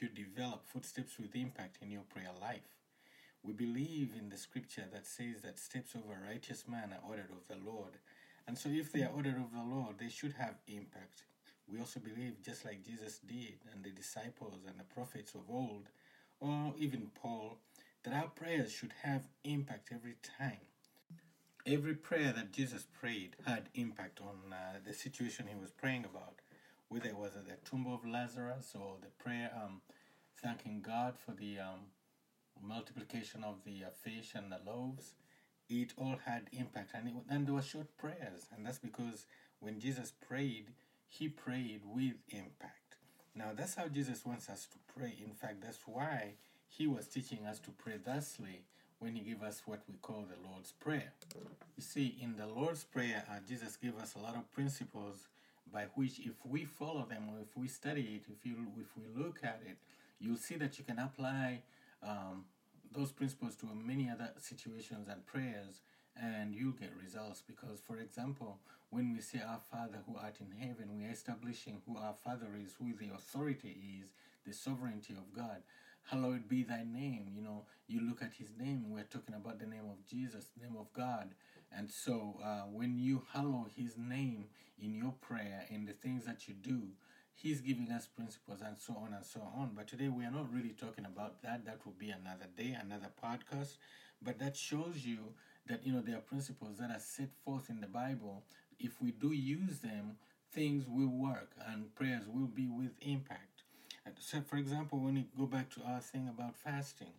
you develop footsteps with impact in your prayer life. We believe in the scripture that says that steps of a righteous man are ordered of the Lord. And so, if they are ordered of the Lord, they should have impact. We also believe, just like Jesus did, and the disciples and the prophets of old, or even Paul, that our prayers should have impact every time. Every prayer that Jesus prayed had impact on uh, the situation he was praying about, whether it was the tomb of Lazarus or the prayer um, thanking God for the um, multiplication of the uh, fish and the loaves. It all had impact, and, it, and there were short prayers, and that's because when Jesus prayed, he prayed with impact. Now, that's how Jesus wants us to pray. In fact, that's why he was teaching us to pray thusly when he gave us what we call the Lord's Prayer. You see, in the Lord's Prayer, uh, Jesus gave us a lot of principles by which, if we follow them or if we study it, if you if we look at it, you'll see that you can apply um, those principles to many other situations and prayers and you'll get results. Because for example when we say our father who art in heaven we are establishing who our father is who the authority is the sovereignty of god. Hallowed be thy name. You know you look at his name we're talking about the name of jesus the name of god and so uh, when you hallow his name in your prayer in the things that you do he's giving us principles and so on and so on. But today we are not really talking about that. That will be another day, another podcast. But that shows you that you know there are principles that are set forth in the Bible. If we do use them, things will work and prayers will be with impact. So, for example, when you go back to our thing about fasting,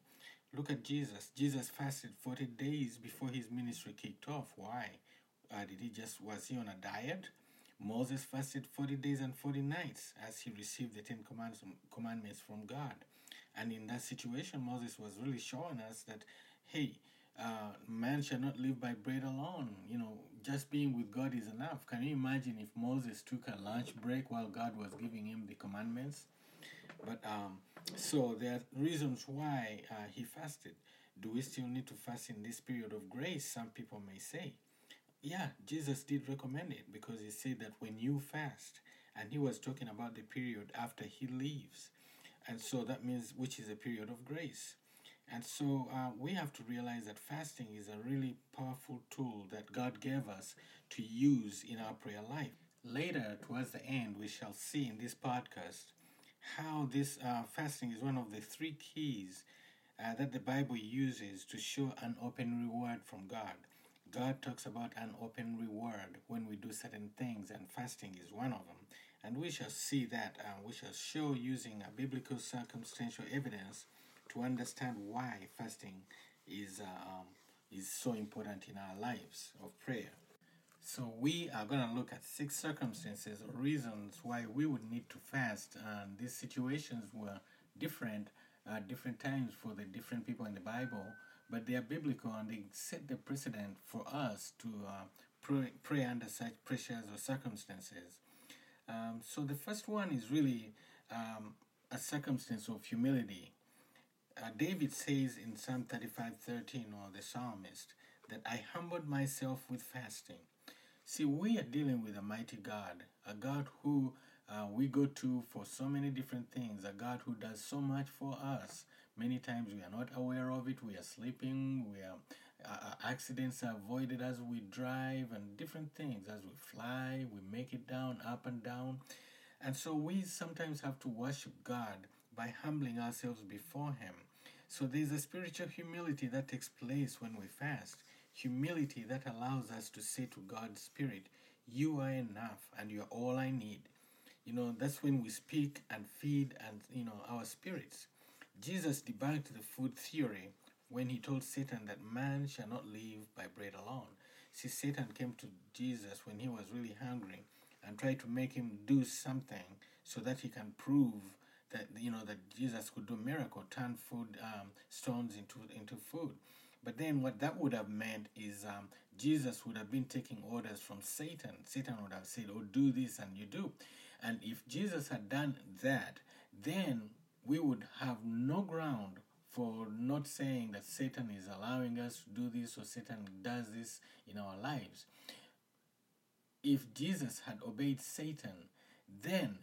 look at Jesus. Jesus fasted 40 days before his ministry kicked off. Why? Uh, did he just was he on a diet? Moses fasted 40 days and 40 nights as he received the Ten Commandments from God. And in that situation, Moses was really showing us that, hey, uh, man shall not live by bread alone. You know, just being with God is enough. Can you imagine if Moses took a lunch break while God was giving him the commandments? But um, so there are reasons why uh, he fasted. Do we still need to fast in this period of grace? Some people may say. Yeah, Jesus did recommend it because he said that when you fast, and he was talking about the period after he leaves. And so that means, which is a period of grace. And so uh, we have to realize that fasting is a really powerful tool that God gave us to use in our prayer life. Later, towards the end, we shall see in this podcast how this uh, fasting is one of the three keys uh, that the Bible uses to show an open reward from God. God talks about an open reward when we do certain things, and fasting is one of them. And we shall see that, uh, we shall show using a biblical circumstantial evidence to understand why fasting is, uh, um, is so important in our lives of prayer. So, we are going to look at six circumstances or reasons why we would need to fast, and these situations were different at different times for the different people in the Bible, but they are biblical and they set the precedent for us to uh, pray, pray under such pressures or circumstances. Um, so, the first one is really um, a circumstance of humility uh, David says in Psalm 35:13, or the psalmist, that I humbled myself with fasting. See, we are dealing with a mighty God, a God who uh, we go to for so many different things, a God who does so much for us. Many times we are not aware of it. We are sleeping. We are uh, uh accidents are avoided as we drive, and different things as we fly. We make it down, up and down, and so we sometimes have to worship God by humbling ourselves before Him. So there's a spiritual humility that takes place when we fast. Humility that allows us to say to God's Spirit, You are enough and you're all I need. You know, that's when we speak and feed and you know our spirits. Jesus debunked the food theory when he told Satan that man shall not live by bread alone. See, Satan came to Jesus when he was really hungry and tried to make him do something so that he can prove that you know that Jesus could do miracle, turn food um, stones into into food. But then what that would have meant is um, Jesus would have been taking orders from Satan. Satan would have said, "Oh, do this," and you do. And if Jesus had done that, then we would have no ground for not saying that Satan is allowing us to do this or Satan does this in our lives. If Jesus had obeyed Satan, then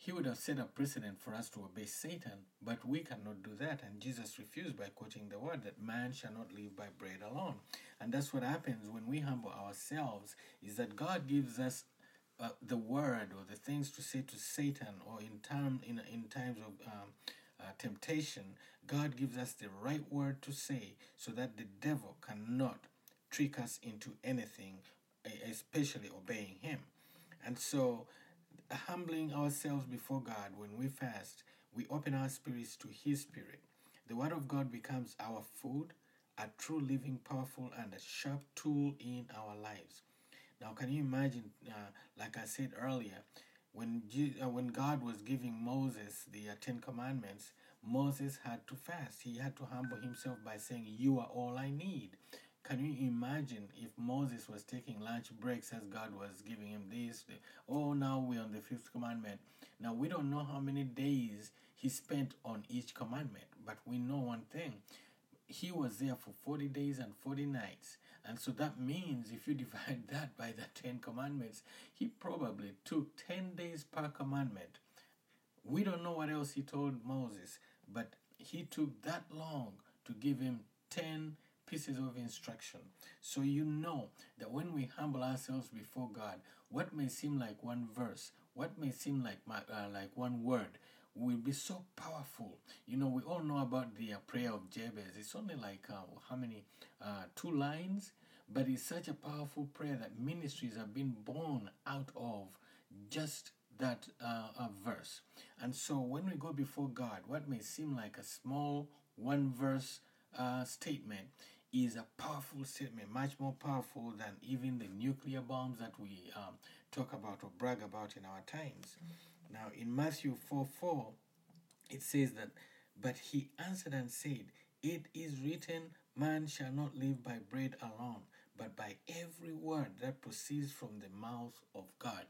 he would have set a precedent for us to obey Satan, but we cannot do that. And Jesus refused by quoting the word that man shall not live by bread alone. And that's what happens when we humble ourselves, is that God gives us uh, the word or the things to say to Satan, or in time in in times of um, uh, temptation, God gives us the right word to say, so that the devil cannot trick us into anything, especially obeying Him. And so, humbling ourselves before God when we fast, we open our spirits to His Spirit. The Word of God becomes our food, a true, living, powerful, and a sharp tool in our lives. Now, can you imagine, uh, like I said earlier, when, uh, when God was giving Moses the uh, Ten Commandments, Moses had to fast. He had to humble himself by saying, You are all I need. Can you imagine if Moses was taking lunch breaks as God was giving him this? Oh, now we're on the fifth commandment. Now, we don't know how many days he spent on each commandment, but we know one thing. He was there for 40 days and 40 nights. And so that means if you divide that by the Ten Commandments, he probably took 10 days per commandment. We don't know what else he told Moses, but he took that long to give him 10 pieces of instruction. So you know that when we humble ourselves before God, what may seem like one verse, what may seem like my, uh, like one word, will be so powerful. You know, we all know about the uh, prayer of Jabez. It's only like uh, how many? Uh, two lines, but it's such a powerful prayer that ministries have been born out of just that uh, verse. And so when we go before God, what may seem like a small one verse uh, statement is a powerful statement, much more powerful than even the nuclear bombs that we um, talk about or brag about in our times. Now, in Matthew 4 4, it says that, But he answered and said, It is written, Man shall not live by bread alone, but by every word that proceeds from the mouth of God.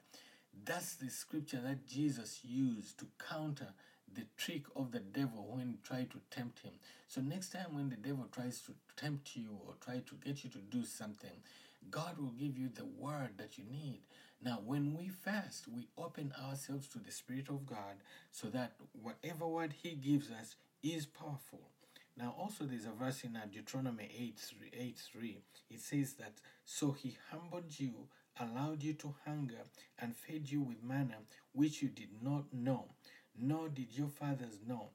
That's the scripture that Jesus used to counter the trick of the devil when he tried to tempt him. So, next time when the devil tries to tempt you or try to get you to do something, God will give you the word that you need. Now, when we fast, we open ourselves to the Spirit of God so that whatever word He gives us is powerful. Now, also, there's a verse in uh, Deuteronomy 8 3, 8 3. It says that, So He humbled you, allowed you to hunger, and fed you with manna, which you did not know, nor did your fathers know,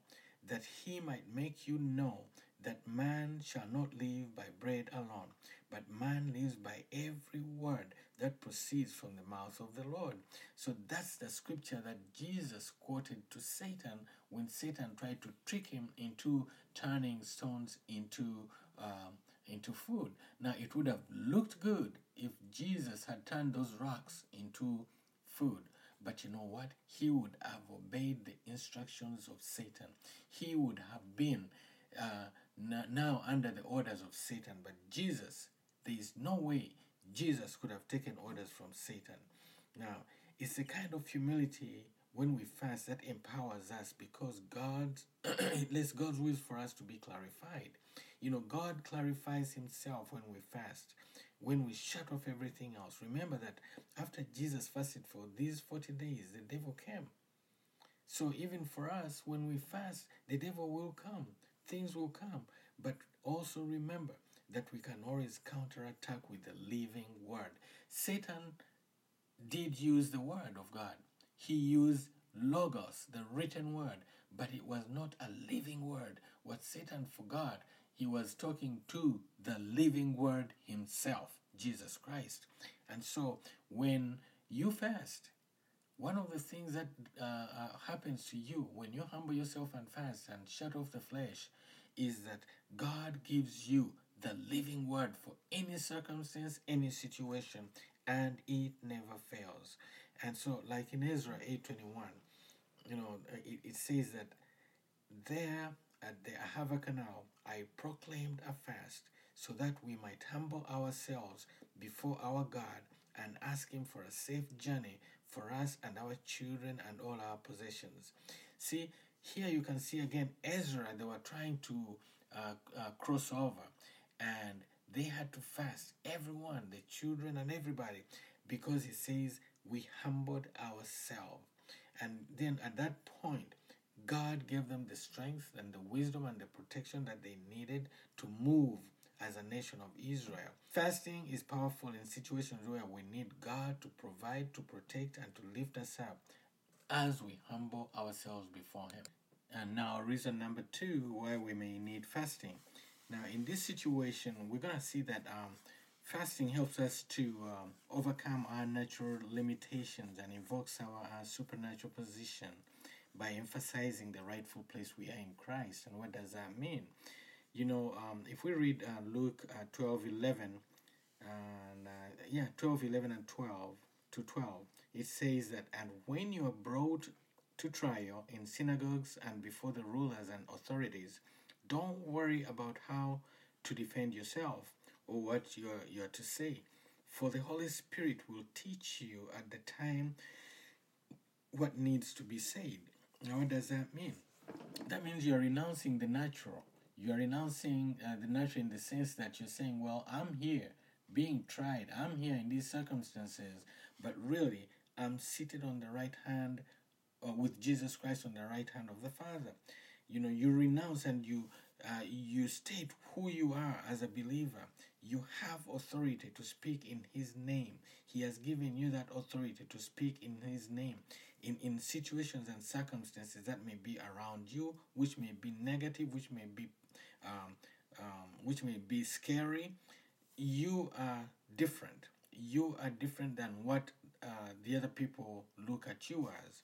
that He might make you know that man shall not live by bread alone, but man lives by every word that proceeds from the mouth of the Lord. So that's the scripture that Jesus quoted to Satan when Satan tried to trick him into turning stones into um, into food. Now it would have looked good if Jesus had turned those rocks into food. But you know what? He would have obeyed the instructions of Satan. He would have been uh, now under the orders of Satan. But Jesus, there is no way Jesus could have taken orders from Satan. Now, it's a kind of humility when we fast that empowers us because God lets God's will for us to be clarified. You know, God clarifies Himself when we fast, when we shut off everything else. Remember that after Jesus fasted for these 40 days, the devil came. So even for us, when we fast, the devil will come, things will come. But also remember that we can always counterattack with the living word. Satan did use the word of God. He used logos, the written word, but it was not a living word. What Satan forgot, he was talking to the living word himself, Jesus Christ. And so when you fast, one of the things that uh, uh, happens to you when you humble yourself and fast and shut off the flesh is that God gives you the living word for any circumstance, any situation, and it never fails. And so, like in Ezra 8:21, you know, it, it says that there at the Ahava Canal, I proclaimed a fast so that we might humble ourselves before our God and ask Him for a safe journey for us and our children and all our possessions. See, here you can see again Ezra, they were trying to uh, uh, crossover, and they had to fast. Everyone, the children and everybody, because it says we humbled ourselves. And then at that point, God gave them the strength and the wisdom and the protection that they needed to move as a nation of Israel. Fasting is powerful in situations where we need God to provide, to protect, and to lift us up as we humble ourselves before Him. And now, reason number two why we may need fasting. Now, in this situation, we're going to see that um, fasting helps us to um, overcome our natural limitations and invokes our, our supernatural position by emphasizing the rightful place we are in Christ. And what does that mean? You know, um, if we read uh, Luke uh, 12 11, and uh, yeah, 12 11 and 12 to 12, it says that, and when you are brought to trial in synagogues and before the rulers and authorities, don't worry about how to defend yourself or what you are, you are to say, for the Holy Spirit will teach you at the time what needs to be said. Now, what does that mean? That means you're renouncing the natural. You're renouncing uh, the natural in the sense that you're saying, Well, I'm here being tried, I'm here in these circumstances, but really, I'm seated on the right hand uh, with Jesus Christ on the right hand of the Father. You know, you renounce and you uh, you state who you are as a believer. You have authority to speak in His name. He has given you that authority to speak in His name in, in situations and circumstances that may be around you, which may be negative, which may be um, um, which may be scary. You are different. You are different than what uh, the other people look at you as.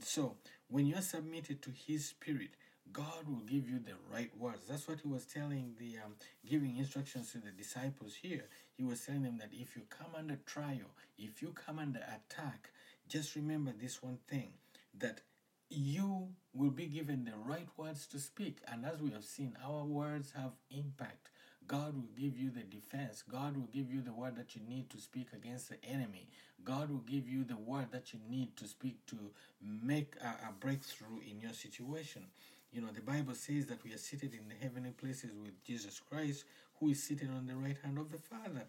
So when you're submitted to His Spirit, God will give you the right words. That's what He was telling the um, giving instructions to the disciples here. He was telling them that if you come under trial, if you come under attack, just remember this one thing that you will be given the right words to speak. And as we have seen, our words have impact. God will give you the defense. God will give you the word that you need to speak against the enemy. God will give you the word that you need to speak to make a, a breakthrough in your situation. You know, the Bible says that we are seated in the heavenly places with Jesus Christ, who is seated on the right hand of the Father.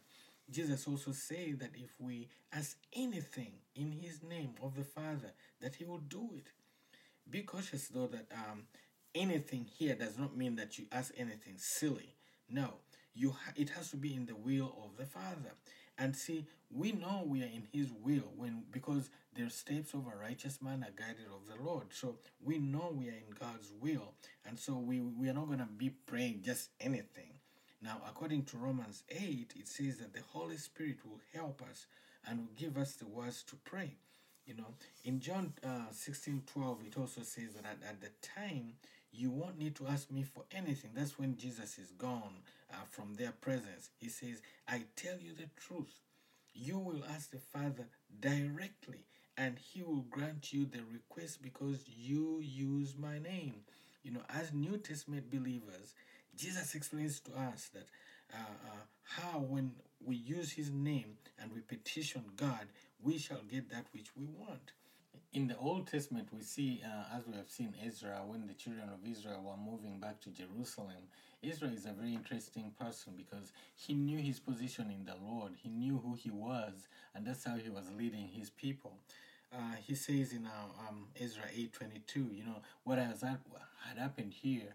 Jesus also said that if we ask anything in his name of the Father, that he will do it. Be cautious though that um, anything here does not mean that you ask anything silly. No, you ha- it has to be in the will of the Father. And see, we know we are in His will when because the steps of a righteous man are guided of the Lord. So we know we are in God's will, and so we we are not going to be praying just anything. Now, according to Romans 8, it says that the Holy Spirit will help us and will give us the words to pray. You know, in John uh, 16 12, it also says that at, at the time you won't need to ask me for anything. That's when Jesus is gone uh, from their presence. He says, I tell you the truth. You will ask the Father directly, and He will grant you the request because you use my name. You know, as New Testament believers, Jesus explains to us that uh, uh, how when we use His name and we petition God, we shall get that which we want. In the Old Testament, we see, uh, as we have seen Ezra, when the children of Israel were moving back to Jerusalem, Ezra is a very interesting person because he knew his position in the Lord. He knew who he was, and that's how he was leading his people. Uh, he says in uh, um, Ezra 8.22, you know, what has that, had happened here,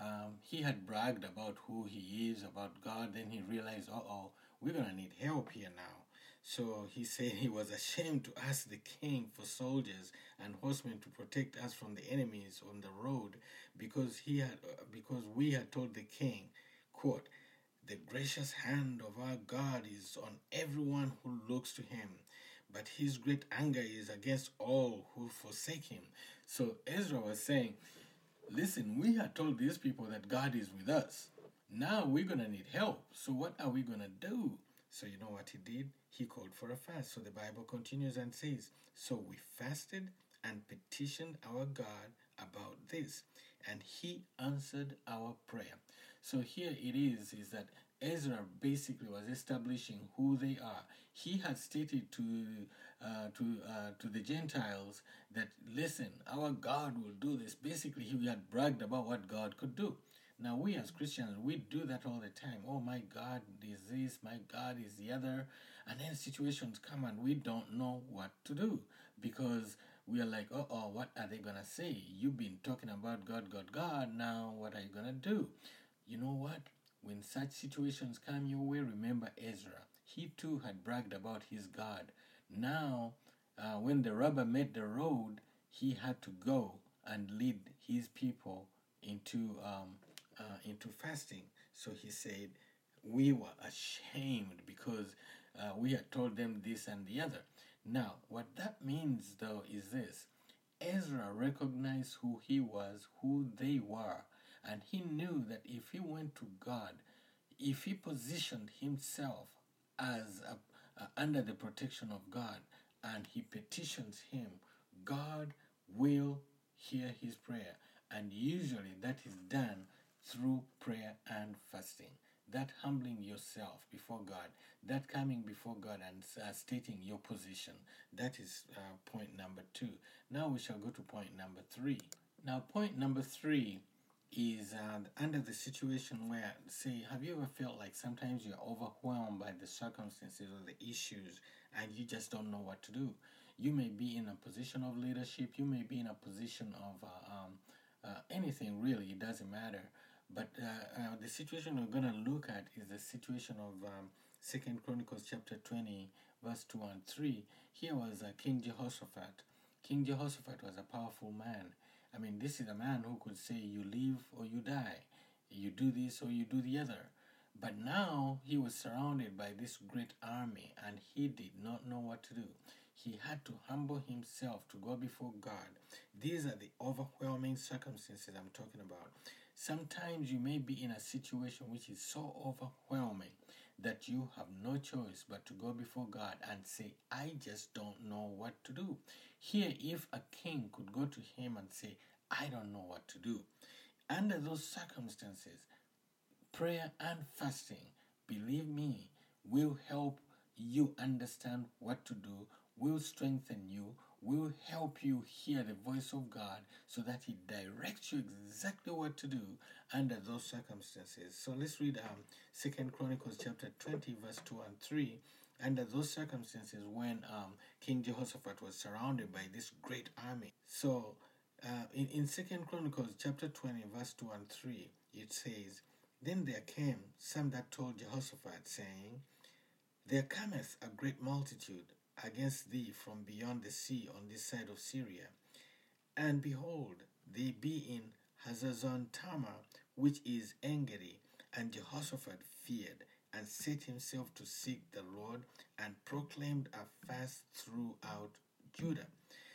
um, he had bragged about who he is, about God, then he realized, uh-oh, we're going to need help here now. So he said he was ashamed to ask the king for soldiers and horsemen to protect us from the enemies on the road because he had because we had told the king, quote, the gracious hand of our God is on everyone who looks to him, but his great anger is against all who forsake him. So Ezra was saying, listen, we had told these people that God is with us. Now we're going to need help. So what are we going to do? So you know what he did? He called for a fast. So the Bible continues and says, So we fasted and petitioned our God about this, and he answered our prayer. So here it is, is that Ezra basically was establishing who they are. He had stated to uh, to uh, to the Gentiles that listen, our God will do this. Basically, he had bragged about what God could do. Now, we as Christians, we do that all the time. Oh, my God is this, my God is the other. And then situations come and we don't know what to do because we are like, oh, oh, what are they going to say? You've been talking about God, God, God. Now, what are you going to do? You know what? When such situations come your way, remember Ezra. He too had bragged about his God. Now, uh, when the rubber met the road, he had to go and lead his people into um, uh, into fasting. So he said, "We were ashamed because uh, we had told them this and the other." Now, what that means, though, is this: Ezra recognized who he was, who they were, and he knew that if he went to God, if he positioned himself as a, uh, under the protection of God, and he petitions him, God will hear his prayer. And usually that is done through prayer and fasting. That humbling yourself before God, that coming before God and uh, stating your position. That is uh, point number two. Now we shall go to point number three. Now, point number three is uh, under the situation where, say, have you ever felt like sometimes you're overwhelmed by the circumstances or the issues and you just don't know what to do? You may be in a position of leadership, you may be in a position of uh, um, uh, anything really, it doesn't matter. But uh, uh, the situation we're going to look at is the situation of um, Second Chronicles chapter 20, verse 2 and 3. Here was uh, King Jehoshaphat. King Jehoshaphat was a powerful man. I mean, this is a man who could say, You live or you die, you do this or you do the other. But now he was surrounded by this great army and he did not know what to do. He had to humble himself to go before God. These are the overwhelming circumstances I'm talking about. Sometimes you may be in a situation which is so overwhelming that you have no choice but to go before God and say, I just don't know what to do. Here, if a king could go to him and say, I don't know what to do, under those circumstances, prayer and fasting, believe me, will help you understand what to do, will strengthen you, will help you hear the voice of God so that He directs you exactly what to do under those circumstances. So let's read um, Second Chronicles chapter 20, verse 2 and 3. Under those circumstances, when um, King Jehoshaphat was surrounded by this great army. So uh, in, in Second Chronicles chapter 20, verse 2 and 3, it says, Then there came some that told Jehoshaphat, saying, There cometh a great multitude against thee from beyond the sea on this side of Syria. And behold, they be in Hazazon Tamar, which is Engedi. And Jehoshaphat feared and set himself to seek the Lord and proclaimed a fast throughout Judah.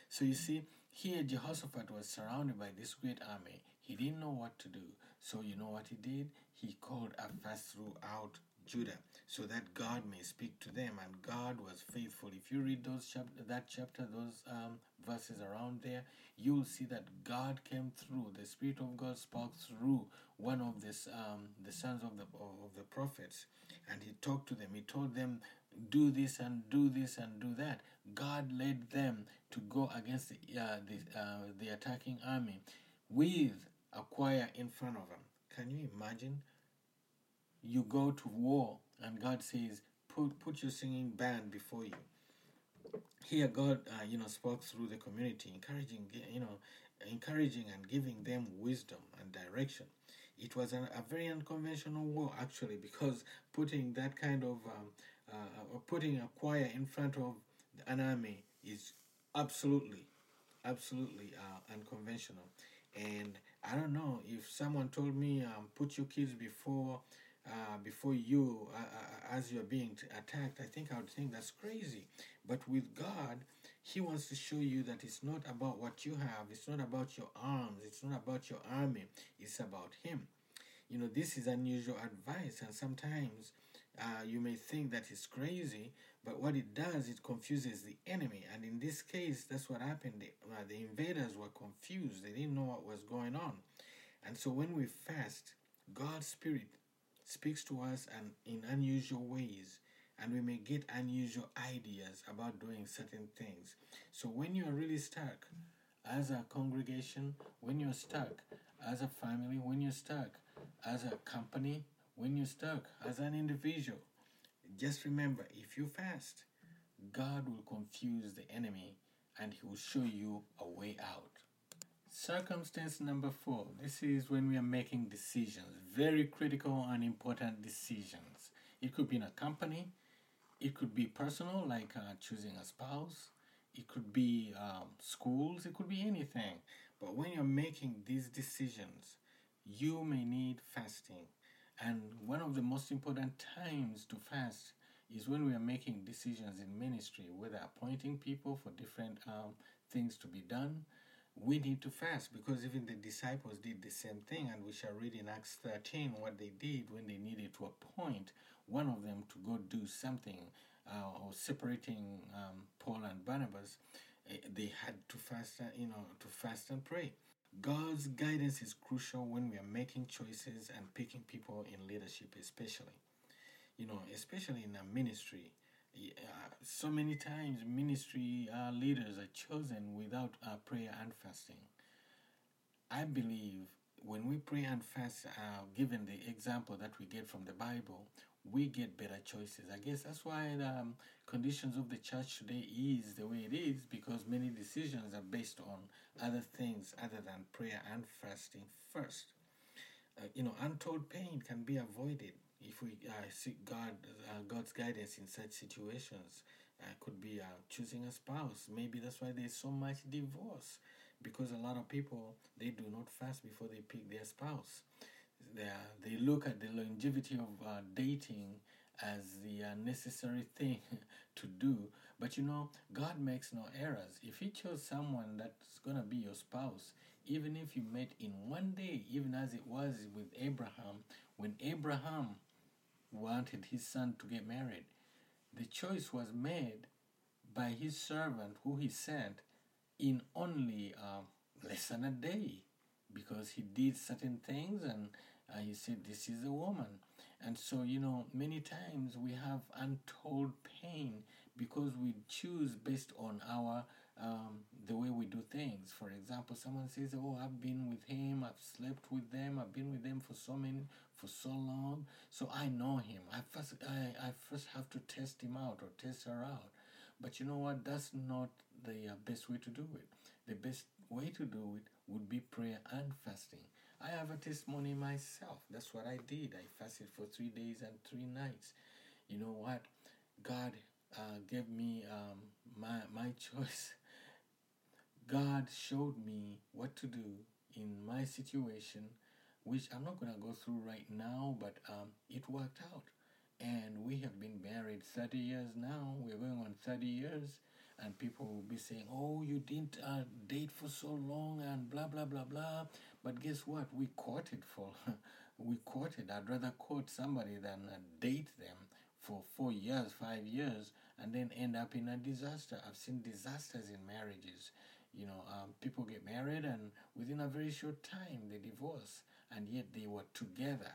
So you see, here Jehoshaphat was surrounded by this great army. He didn't know what to do. So you know what he did? He called a fast throughout Judah, so that God may speak to them. And God was faithful. If you read those chapter, that chapter, those um, verses around there, you will see that God came through. The Spirit of God spoke through one of this, um, the sons of the of the prophets, and He talked to them. He told them, "Do this and do this and do that." God led them to go against the uh, the, uh, the attacking army with a choir in front of them. Can you imagine? You go to war and God says, put, put your singing band before you. Here, God, uh, you know, spoke through the community, encouraging, you know, encouraging and giving them wisdom and direction. It was an, a very unconventional war, actually, because putting that kind of, um, uh, putting a choir in front of an army is absolutely, absolutely uh, unconventional. And I don't know if someone told me, um, put your kids before uh, before you uh, uh, as you're being attacked, I think I would think that's crazy. But with God, He wants to show you that it's not about what you have, it's not about your arms, it's not about your army, it's about Him. You know, this is unusual advice, and sometimes uh, you may think that it's crazy, but what it does, it confuses the enemy. And in this case, that's what happened. The, uh, the invaders were confused, they didn't know what was going on. And so when we fast, God's Spirit speaks to us and in unusual ways and we may get unusual ideas about doing certain things. So when you are really stuck as a congregation, when you're stuck as a family, when you're stuck as a company, when you're stuck, as an individual. Just remember if you fast, God will confuse the enemy and he will show you a way out. Circumstance number four this is when we are making decisions, very critical and important decisions. It could be in a company, it could be personal, like uh, choosing a spouse, it could be um, schools, it could be anything. But when you're making these decisions, you may need fasting. And one of the most important times to fast is when we are making decisions in ministry, whether appointing people for different um, things to be done. We need to fast because even the disciples did the same thing, and we shall read in Acts 13 what they did when they needed to appoint one of them to go do something uh, or separating um, Paul and Barnabas. Eh, they had to fast, uh, you know, to fast and pray. God's guidance is crucial when we are making choices and picking people in leadership, especially you know, especially in a ministry. So many times, ministry uh, leaders are chosen without uh, prayer and fasting. I believe when we pray and fast, uh, given the example that we get from the Bible, we get better choices. I guess that's why the um, conditions of the church today is the way it is because many decisions are based on other things other than prayer and fasting first. Uh, you know, untold pain can be avoided if we uh, seek God, uh, God's guidance in such situations, uh, could be uh, choosing a spouse. Maybe that's why there's so much divorce because a lot of people they do not fast before they pick their spouse. They they look at the longevity of uh, dating as the uh, necessary thing to do. But you know, God makes no errors. If He chose someone that's gonna be your spouse, even if you met in one day, even as it was with Abraham, when Abraham wanted his son to get married. The choice was made by his servant who he sent in only uh, less than a day because he did certain things and uh, he said, This is a woman. And so, you know, many times we have untold pain because we choose based on our um, the way we do things. For example, someone says, "Oh, I've been with him. I've slept with them. I've been with them for so many, for so long. So I know him. I first, I, I first have to test him out or test her out. But you know what? That's not the uh, best way to do it. The best way to do it would be prayer and fasting. I have a testimony myself. That's what I did. I fasted for three days and three nights. You know what? God uh, gave me um, my my choice. God showed me what to do in my situation, which I'm not going to go through right now, but um, it worked out. And we have been married 30 years now. We're going on 30 years. And people will be saying, oh, you didn't uh, date for so long and blah, blah, blah, blah. But guess what? We courted for, we courted. I'd rather court somebody than uh, date them for four years, five years, and then end up in a disaster. I've seen disasters in marriages. You know, um, people get married and within a very short time they divorce, and yet they were together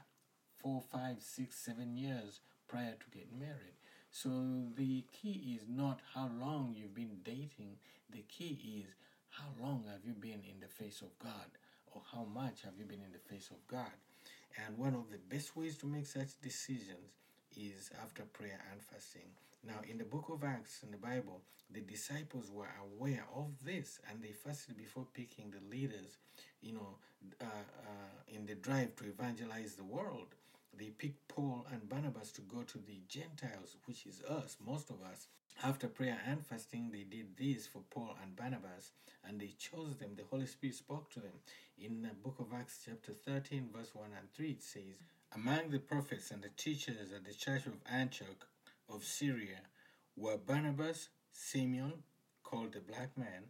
four, five, six, seven years prior to getting married. So the key is not how long you've been dating, the key is how long have you been in the face of God or how much have you been in the face of God. And one of the best ways to make such decisions is after prayer and fasting. Now, in the book of Acts in the Bible, the disciples were aware of this and they fasted before picking the leaders, you know, uh, uh, in the drive to evangelize the world. They picked Paul and Barnabas to go to the Gentiles, which is us, most of us. After prayer and fasting, they did this for Paul and Barnabas, and they chose them. The Holy Spirit spoke to them. In the book of Acts, chapter 13, verse 1 and 3, it says, Among the prophets and the teachers at the church of Antioch of Syria were Barnabas, Simeon, called the Black Man,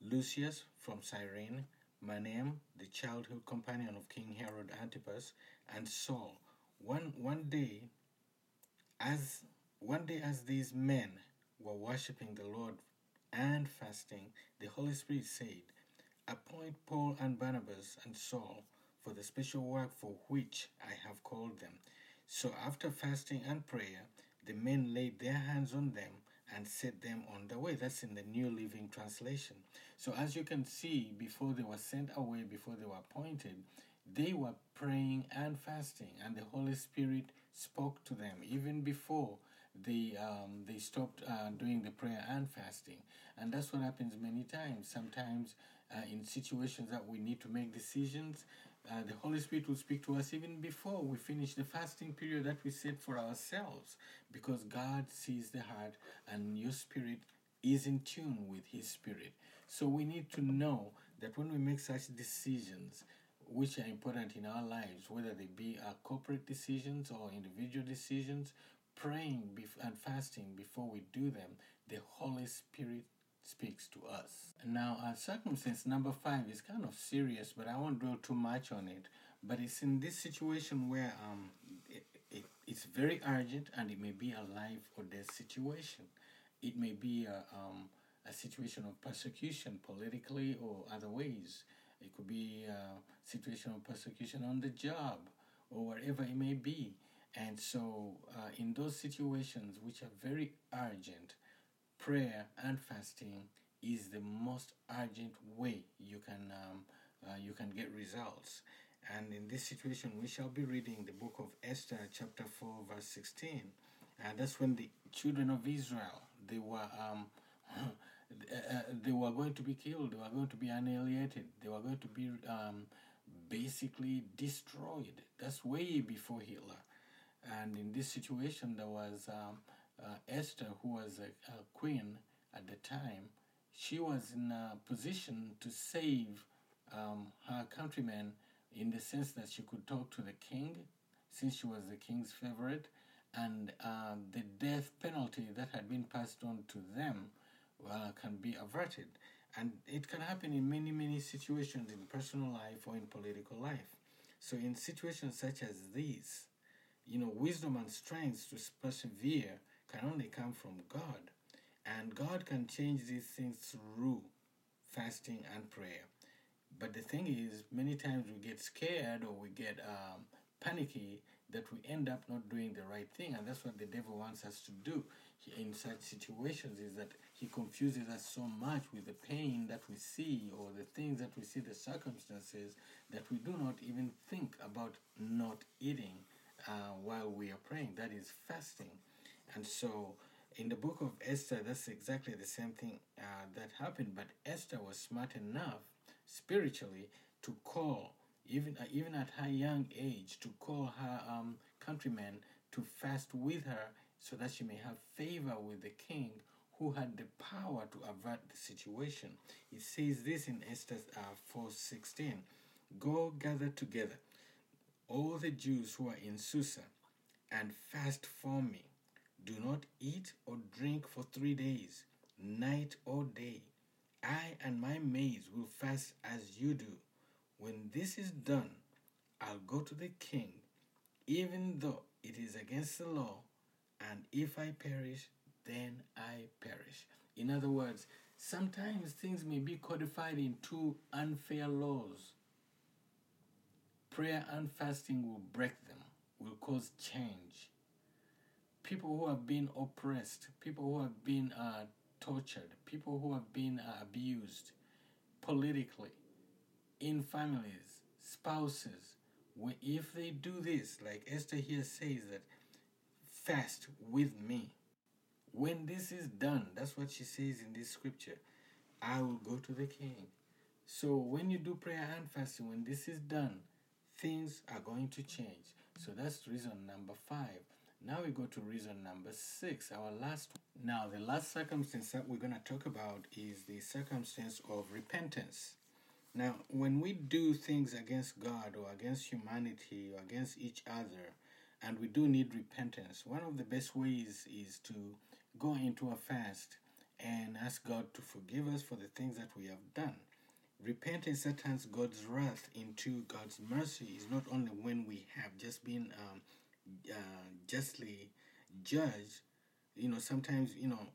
Lucius from Cyrene, Manaen, the childhood companion of King Herod Antipas, and Saul. One one day, as one day as these men were worshiping the Lord and fasting, the Holy Spirit said, Appoint Paul and Barnabas and Saul for the special work for which I have called them. So after fasting and prayer, the men laid their hands on them and set them on the way. That's in the New Living Translation. So, as you can see, before they were sent away, before they were appointed, They were praying and fasting, and the Holy Spirit spoke to them even before they um, they stopped uh, doing the prayer and fasting. And that's what happens many times. Sometimes uh, in situations that we need to make decisions, uh, the Holy Spirit will speak to us even before we finish the fasting period that we set for ourselves, because God sees the heart, and your spirit is in tune with His Spirit. So we need to know that when we make such decisions, which are important in our lives, whether they be our corporate decisions or individual decisions, praying and fasting before we do them, the Holy Spirit speaks to us. Now, our circumstance number five is kind of serious, but I won't dwell too much on it. But it's in this situation where um, it, it, it's very urgent and it may be a life or death situation. It may be a, um, a situation of persecution politically or other ways. It could be a situation of persecution on the job or wherever it may be. And so, uh, in those situations which are very urgent, prayer and fasting is the most urgent way you can um, uh, you can get results. And in this situation, we shall be reading the book of Esther, chapter four, verse sixteen. And that's when the children of Israel they were um, uh, they were going to be killed. They were going to be annihilated. They were going to be um, basically destroyed. That's way before Hitler. And in this situation, there was um, uh, Esther, who was a, a, queen at the time. She was in a position to save um, her countrymen in the sense that she could talk to the king, since she was the king's favorite, and uh, the death penalty that had been passed on to them uh, can be averted. And it can happen in many, many situations in personal life or in political life. So, in situations such as these, you know, wisdom and strength to persevere can only come from God. And God can change these things through fasting and prayer. But the thing is, many times we get scared or we get um, panicky that we end up not doing the right thing. And that's what the devil wants us to do in such situations is that he confuses us so much with the pain that we see or the things that we see, the circumstances, that we do not even think about not eating uh, while we are praying. That is fasting. And so in the book of Esther, that's exactly the same thing uh, that happened. But Esther was smart enough spiritually to call, even uh, even at her young age, to call her um, countrymen to fast with her so that she may have favor with the king who had the power to avert the situation. It says this in Esther uh, 4.16, Go gather together all the Jews who are in Susa and fast for me. Do not eat or drink for three days, night or day. I and my maids will fast as you do. When this is done, I'll go to the king, even though it is against the law, and if I perish, then I perish. In other words, sometimes things may be codified into unfair laws Prayer and fasting will break them, will cause change. People who have been oppressed, people who have been uh, tortured, people who have been uh, abused politically, in families, spouses, if they do this, like Esther here says that, fast with me. When this is done, that's what she says in this scripture, I will go to the king. So when you do prayer and fasting, when this is done, things are going to change. So that's reason number five. Now we go to reason number six, our last. Now, the last circumstance that we're going to talk about is the circumstance of repentance. Now, when we do things against God or against humanity or against each other, and we do need repentance, one of the best ways is to go into a fast and ask God to forgive us for the things that we have done. Repentance that turns God's wrath into God's mercy is not only when we have just been um, uh, justly judged. You know, sometimes you know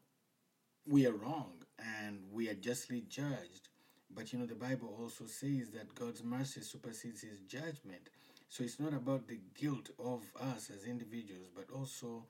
we are wrong and we are justly judged. But you know, the Bible also says that God's mercy supersedes His judgment. So it's not about the guilt of us as individuals, but also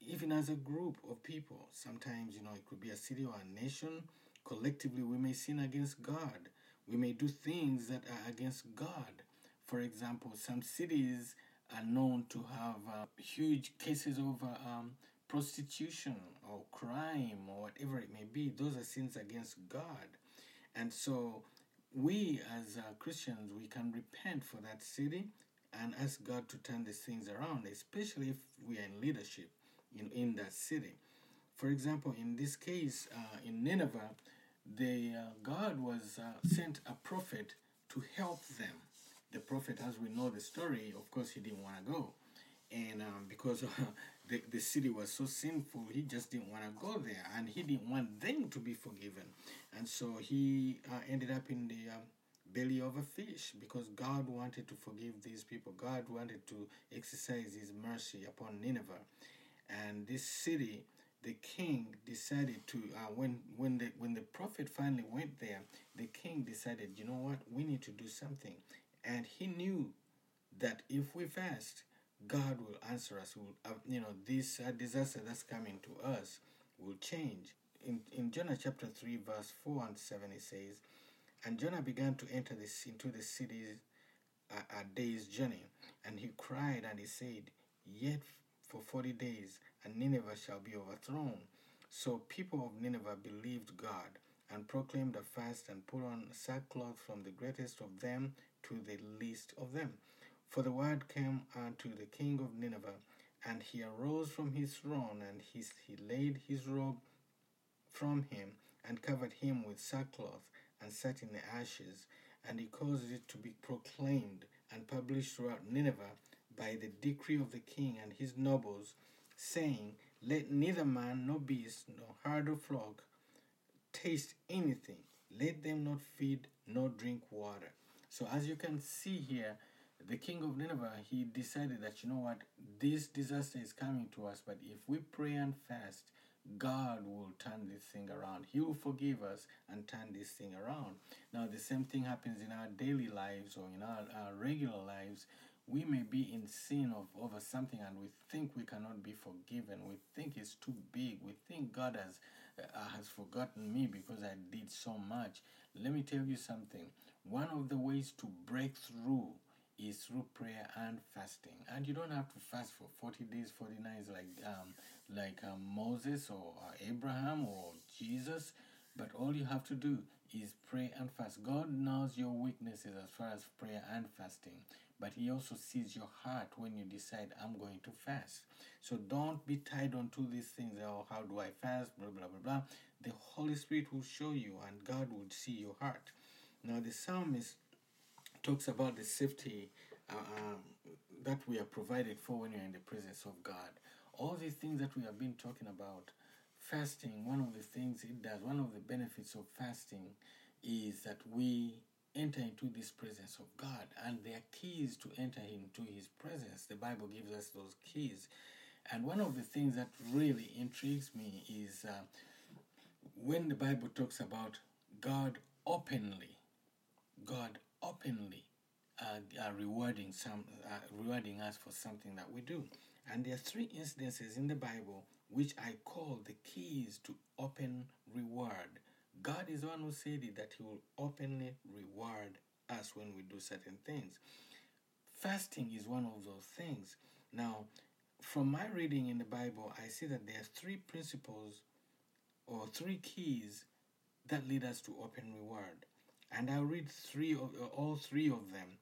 even as a group of people. Sometimes, you know, it could be a city or a nation. Collectively, we may sin against God. We may do things that are against God. For example, some cities are known to have uh, huge cases of uh, um, prostitution or crime or whatever it may be. Those are sins against God. And so we as uh, Christians, we can repent for that city and ask God to turn these things around, especially if we are in leadership in, in that city. For example, in this case, uh, in Nineveh, the uh, God was uh, sent a prophet to help them. The prophet, as we know the story, of course, he didn't want to go, and um, because the, the city was so sinful, he just didn't want to go there, and he didn't want them to be forgiven, and so he uh, ended up in the um, belly of a fish because God wanted to forgive these people. God wanted to exercise His mercy upon Nineveh, and this city the king decided to uh, when when the when the prophet finally went there the king decided you know what? We need to do something and he knew that if we fast god will answer us. Will uh, you know this uh, disaster that's coming to us will change. In, in jonah chapter 3 verse 4 and 7 it says and jonah began to enter this into the city a, a day's journey. And he cried and he said yet for 40 days and Nineveh shall be overthrown. So people of Nineveh believed God and proclaimed a fast and put on sackcloth from the greatest of them to the least of them. For the word came unto the king of Nineveh, and he arose from his throne, and he, he laid his robe from him, and covered him with sackcloth, and sat in the ashes. And he caused it to be proclaimed and published throughout Nineveh by the decree of the king and his nobles saying, Let neither man nor beast nor herd or flock taste anything. Let them not feed nor drink water. So as you can see here, the king of Nineveh, he decided that, you know what, this disaster is coming to us, but if we pray and fast, God will turn this thing around. He will forgive us and turn this thing around. Now, the same thing happens in our daily lives or in our, our regular lives. We may be in sin of over something and we think we cannot be forgiven. We think it's too big. We think god has uh, has forgotten me because i did so much. Let me tell you something one of the ways to break through is through prayer and fasting. And you don't have to fast for 40 days 40 nights like um, like um, moses or uh, abraham or jesus. But all you have to do is pray and fast. God knows your weaknesses as far as prayer and fasting but he also sees your heart when you decide i'm going to fast. So don't be tied onto these things oh how do i fast? Blah blah blah blah. The holy spirit will show you and god will see your heart now the psalmist talks about the safety uh, um, that we are provided for when you're in the presence of god all these things that we have been talking about fasting one of the things it does one of the benefits of fasting is that we enter into this presence of God. And there are keys to enter into his presence. The Bible gives us those keys. And one of the things that really intrigues me is uh, when the Bible talks about God openly, God openly uh, rewarding some, uh, rewarding us for something that we do. And there are three instances in the Bible which I call the keys to open reward. God is the one who said it that He will openly reward us when we do certain things. Fasting is one of those things. Now, from my reading in the Bible, I see that there are three principles or three keys that lead us to open reward. And I'll read three of all three of them.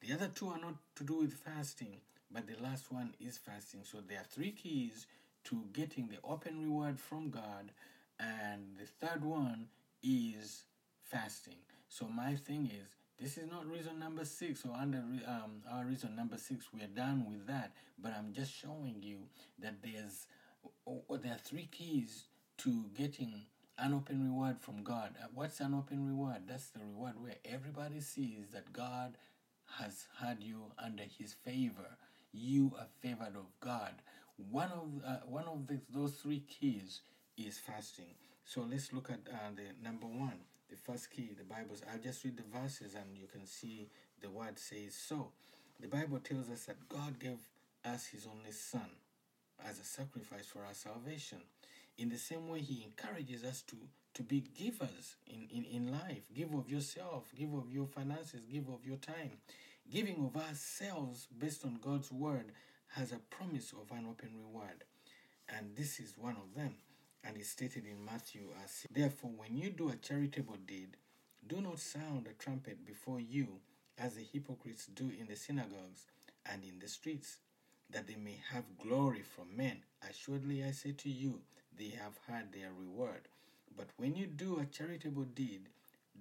The other two are not to do with fasting, but the last one is fasting. So there are three keys to getting the open reward from God and the third one is fasting. So my thing is, this is not reason number six or under um, our reason number six. We are done with that. But I'm just showing you that there's oh, there are three keys to getting an open reward from God. Uh, what's an open reward? That's the reward where everybody sees that God has had you under His favor. You are favored of God. One of uh, one of the, those three keys is fasting. So let's look at uh, the number one, the first key, the Bible. I'll just read the verses and you can see the word says so. The Bible tells us that God gave us his only son as a sacrifice for our salvation. In the same way, he encourages us to, to be givers in, in, in life. Give of yourself, give of your finances, give of your time. Giving of ourselves based on God's word has a promise of an open reward. And this is one of them. And it's stated in Matthew uh, as Therefore, when you do a charitable deed, do not sound a trumpet before you, as the hypocrites do in the synagogues and in the streets, that they may have glory from men. Assuredly, I say to you, they have had their reward. But when you do a charitable deed,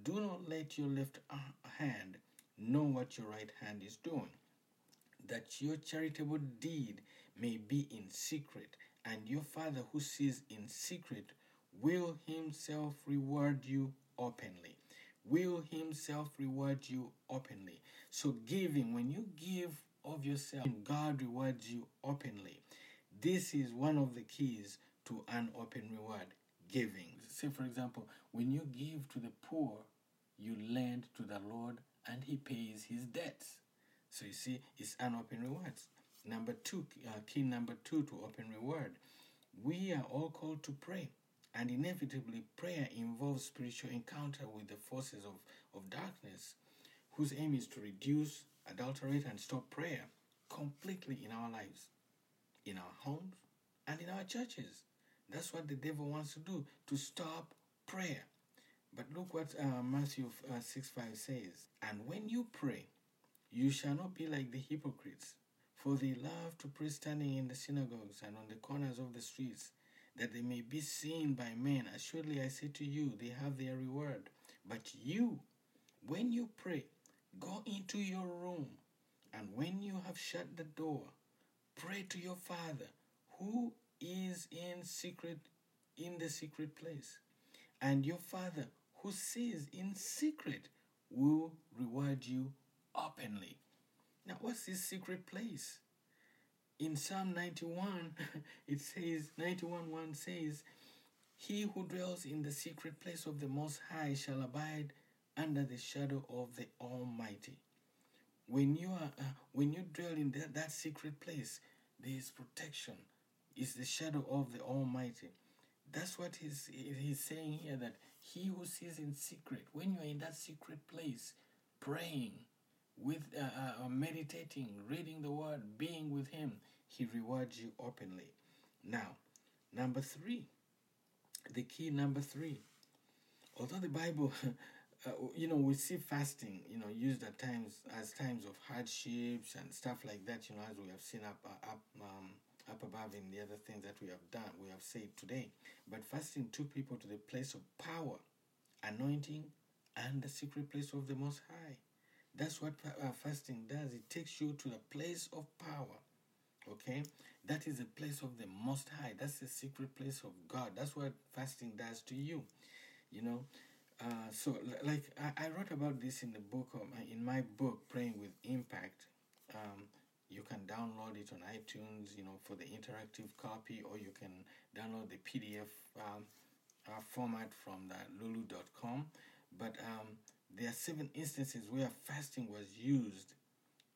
do not let your left hand know what your right hand is doing, that your charitable deed may be in secret, and your Father who sees in secret will himself reward you openly. Will himself reward you openly. So, giving, when you give of yourself, God rewards you openly. This is one of the keys to an open reward giving. Say, for example, when you give to the poor, you lend to the Lord and He pays His debts. So you see, it's an open reward. Number two, uh, key number two to open reward. We are all called to pray. And inevitably, prayer involves spiritual encounter with the forces of, of darkness, whose aim is to reduce, adulterate, and stop prayer completely in our lives, in our homes, and in our churches. That's what the devil wants to do to stop prayer. But look what uh, Matthew uh, 6 5 says. And when you pray, you shall not be like the hypocrites, for they love to pray standing in the synagogues and on the corners of the streets, that they may be seen by men. Assuredly, I say to you, they have their reward. But you, when you pray, go into your room, and when you have shut the door, pray to your Father who is in secret in the secret place. And your Father who sees in secret will reward you openly. Now, what's this secret place? In Psalm 91, it says, 91 1 says, He who dwells in the secret place of the Most High shall abide under the shadow of the Almighty. When you are, uh, when you dwell in that, that secret place, there is protection, is the shadow of the Almighty. That's what he's, he's saying here that he who sees in secret, when you're in that secret place, praying, with uh, uh, meditating, reading the word, being with him, he rewards you openly. Now, number three, the key number three. Although the Bible, uh, you know, we see fasting, you know, used at times as times of hardships and stuff like that, you know, as we have seen up up um, up above in the other things that we have done, we have said today. But fasting took people to the place of power, anointing, and the secret place of the Most High. That's what uh, fasting does. It takes you to the place of power. Okay? That is the place of the Most High. That's the secret place of God. That's what fasting does to you. You know? Uh, so, like, I, I, wrote about this in the book, of, in my book, Praying with Impact. Um, you can download it on iTunes, you know, for the interactive copy, or you can download the PDF um, uh, format from the lulu.com. But um, there are seven instances where fasting was used,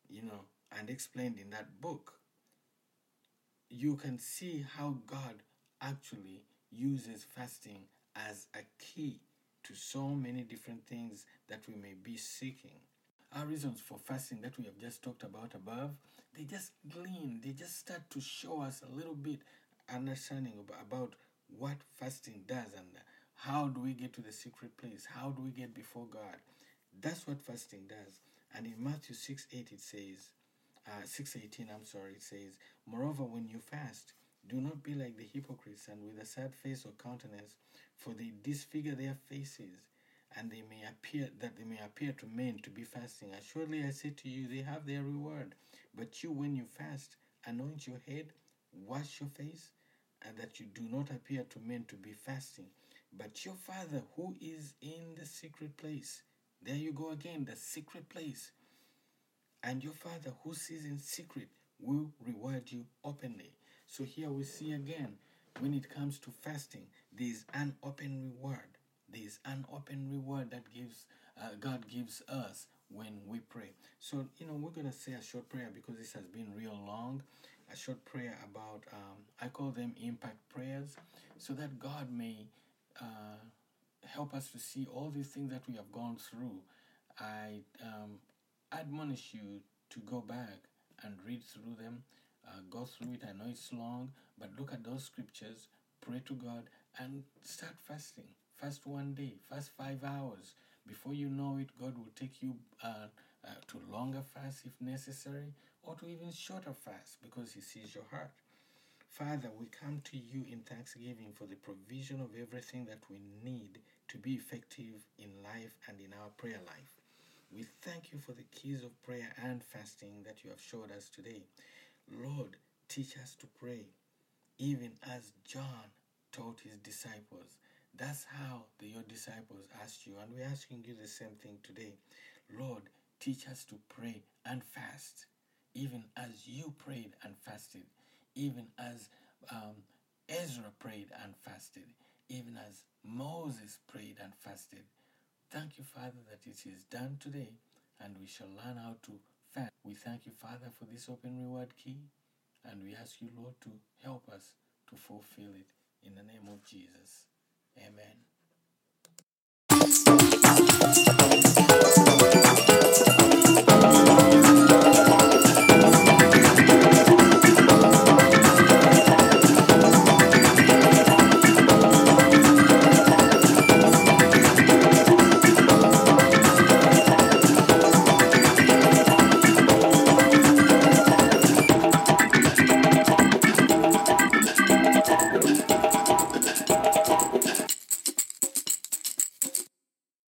you know, and explained in that book. You can see how God actually uses fasting as a key to so many different things that we may be seeking. Our reasons for fasting that we have just talked about above, they just glean, they just start to show us a little bit understanding about what fasting does and how do we get to the secret place? How do we get before God? That's what fasting does. And in Matthew 6 8 it says, uh, 618, I'm sorry, it says, Moreover, when you fast, do not be like the hypocrites and with a sad face or countenance, for they disfigure their faces, and they may appear that they may appear to men to be fasting. Assuredly I say to you, they have their reward. But you, when you fast, anoint your head, wash your face, and that you do not appear to men to be fasting, but your Father who is in the secret place. There you go again, the secret place. And your Father who sees in secret will reward you openly. So here we see again, when it comes to fasting, there is an open reward. There is an open reward that gives uh, God gives us when we pray. So you know we're gonna say a short prayer because this has been real long a short prayer about, um, I call them impact prayers, so that God may uh, help us to see all these things that we have gone through. I um, admonish you to go back and read through them, uh, go through it. I know it's long, but look at those scriptures, pray to God, and start fasting. Fast one day, fast five hours. Before you know it, God will take you uh, uh, to longer fast if necessary, or to even shorter fast because He sees your heart. Father, we come to you in thanksgiving for the provision of everything that we need to be effective in life and in our prayer life. We thank you for the keys of prayer and fasting that you have showed us today. Lord, teach us to pray, even as John taught his disciples. That's how the, your disciples asked you, and we're asking you the same thing today. Lord, teach us to pray and fast, even as you prayed and fasted, even as um, Ezra prayed and fasted, even as Moses prayed and fasted. Thank you, Father, that it is done today, and we shall learn how to fast. We thank you, Father, for this open reward key, and we ask you, Lord, to help us to fulfill it in the name of Jesus. Amen.